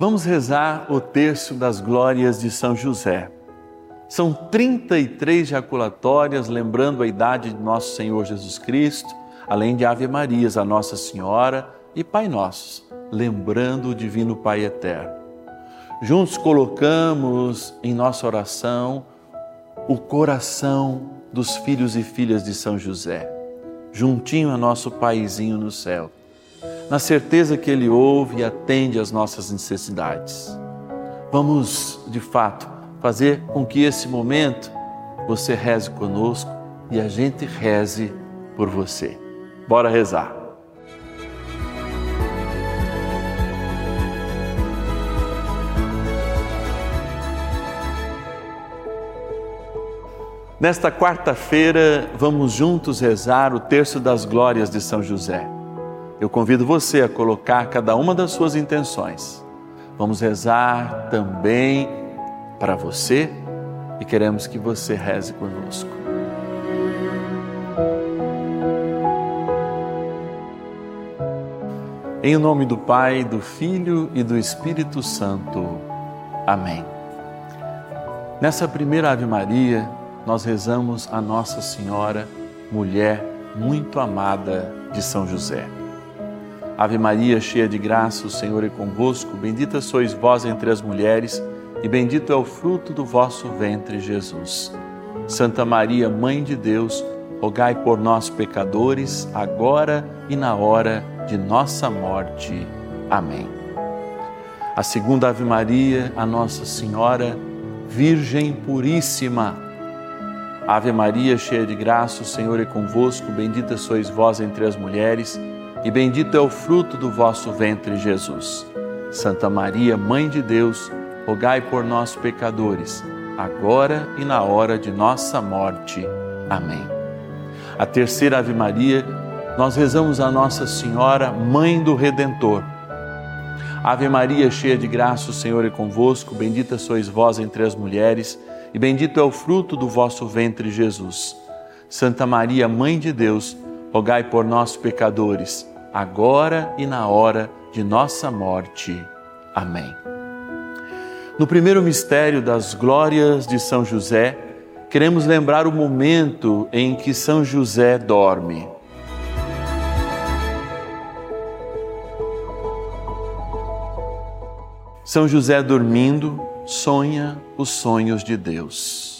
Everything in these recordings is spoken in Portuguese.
Vamos rezar o terço das glórias de São José. São 33 jaculatórias, lembrando a idade de nosso Senhor Jesus Cristo, além de Ave Marias, a Nossa Senhora e Pai Nossos, lembrando o Divino Pai Eterno. Juntos colocamos em nossa oração o coração dos filhos e filhas de São José, juntinho a nosso Paizinho no céu, na certeza que Ele ouve e atende às nossas necessidades. Vamos, de fato, fazer com que esse momento você reze conosco e a gente reze por você. Bora rezar. Nesta quarta-feira, vamos juntos rezar o terço das glórias de São José. Eu convido você a colocar cada uma das suas intenções. Vamos rezar também para você e queremos que você reze conosco. Em nome do Pai, do Filho e do Espírito Santo. Amém. Nessa primeira Ave Maria, nós rezamos a Nossa Senhora, mulher muito amada de São José. Ave Maria, cheia de graça, o Senhor é convosco, bendita sois vós entre as mulheres, e bendito é o fruto do vosso ventre, Jesus. Santa Maria, Mãe de Deus, rogai por nós, pecadores, agora e na hora de nossa morte. Amém. A segunda Ave Maria, a Nossa Senhora, Virgem Puríssima, Ave Maria, cheia de graça, o Senhor é convosco, bendita sois vós entre as mulheres, e bendito é o fruto do vosso ventre, Jesus. Santa Maria, Mãe de Deus, rogai por nós, pecadores, agora e na hora de nossa morte. Amém. A terceira Ave Maria, nós rezamos a Nossa Senhora, Mãe do Redentor. Ave Maria, cheia de graça, o Senhor é convosco, bendita sois vós entre as mulheres, e bendito é o fruto do vosso ventre, Jesus. Santa Maria, Mãe de Deus, rogai por nós, pecadores, agora e na hora de nossa morte. Amém. No primeiro mistério das glórias de São José, queremos lembrar o momento em que São José dorme. São José dormindo, sonha os sonhos de Deus.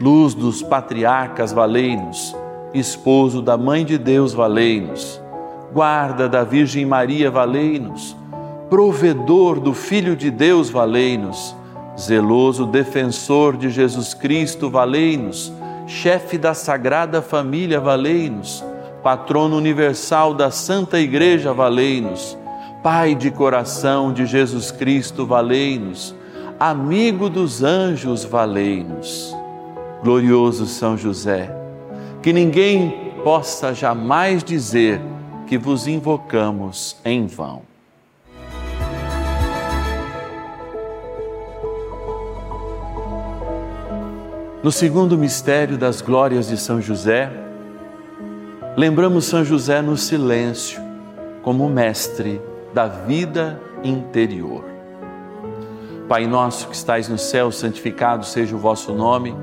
Luz dos patriarcas, valei-nos. Esposo da Mãe de Deus, valei-nos. Guarda da Virgem Maria, valei-nos. Provedor do Filho de Deus, valei-nos. Zeloso defensor de Jesus Cristo, valei-nos. Chefe da Sagrada Família, valei-nos. Patrono universal da Santa Igreja, valei-nos Pai de coração de Jesus Cristo, valei-nos. Amigo dos anjos, valei-nos. Glorioso São José, que ninguém possa jamais dizer que vos invocamos em vão. No segundo mistério das glórias de São José, lembramos São José no silêncio, como mestre da vida interior. Pai nosso que estais no céu, santificado seja o vosso nome.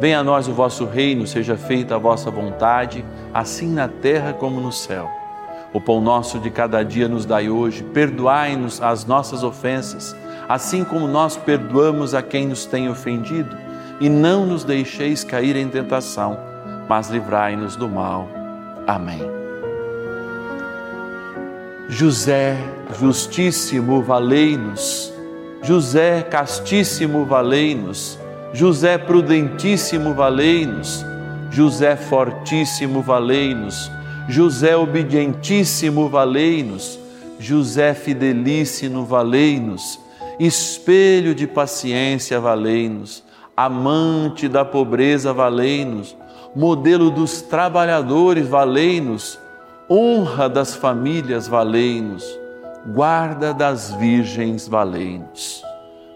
Venha a nós o vosso reino, seja feita a vossa vontade, assim na terra como no céu. O pão nosso de cada dia nos dai hoje. Perdoai-nos as nossas ofensas, assim como nós perdoamos a quem nos tem ofendido, e não nos deixeis cair em tentação, mas livrai-nos do mal. Amém. José justíssimo, valei-nos. José castíssimo, valei-nos. José prudentíssimo, valei-nos. José fortíssimo, valei-nos. José obedientíssimo, valei-nos. José fidelíssimo, valei-nos. Espelho de paciência, valei-nos. Amante da pobreza, valei-nos. Modelo dos trabalhadores, valei-nos. Honra das famílias, valei-nos. Guarda das virgens, valei-nos.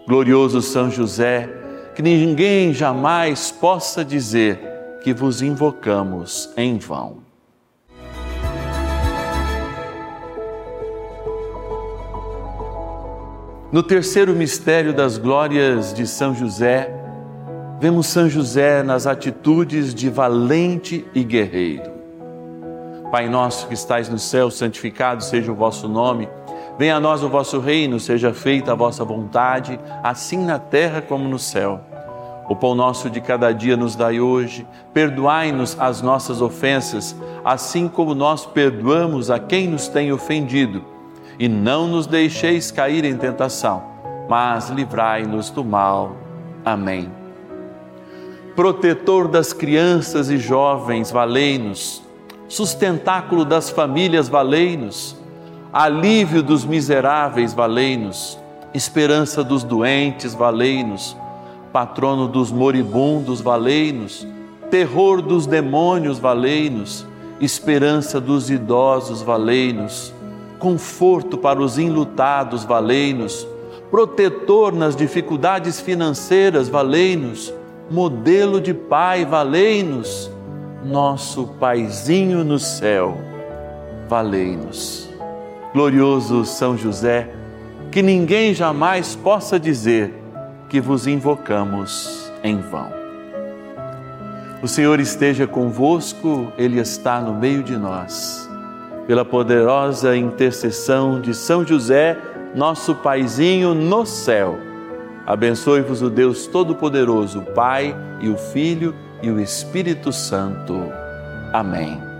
Glorioso São José, que ninguém jamais possa dizer que vos invocamos em vão. No terceiro mistério das glórias de São José, vemos São José nas atitudes de valente e guerreiro. Pai nosso que estais no céu, santificado seja o vosso nome. Venha a nós o vosso reino, seja feita a vossa vontade, assim na terra como no céu. O pão nosso de cada dia nos dai hoje. Perdoai-nos as nossas ofensas, assim como nós perdoamos a quem nos tem ofendido e não nos deixeis cair em tentação, mas livrai-nos do mal. Amém. Protetor das crianças e jovens, valei-nos. Sustentáculo das famílias, valei-nos. Alívio dos miseráveis, valei-nos. Esperança dos doentes, valei-nos. Patrono dos moribundos, valei-nos. Terror dos demônios, valei-nos. Esperança dos idosos, valei-nos conforto para os enlutados, valei-nos, protetor nas dificuldades financeiras, valei-nos, modelo de pai, valei-nos, nosso paizinho no céu, valei-nos. Glorioso São José, que ninguém jamais possa dizer que vos invocamos em vão. O Senhor esteja convosco, Ele está no meio de nós pela poderosa intercessão de São José, nosso paizinho no céu. Abençoe-vos o Deus Todo-Poderoso, o Pai e o Filho e o Espírito Santo. Amém.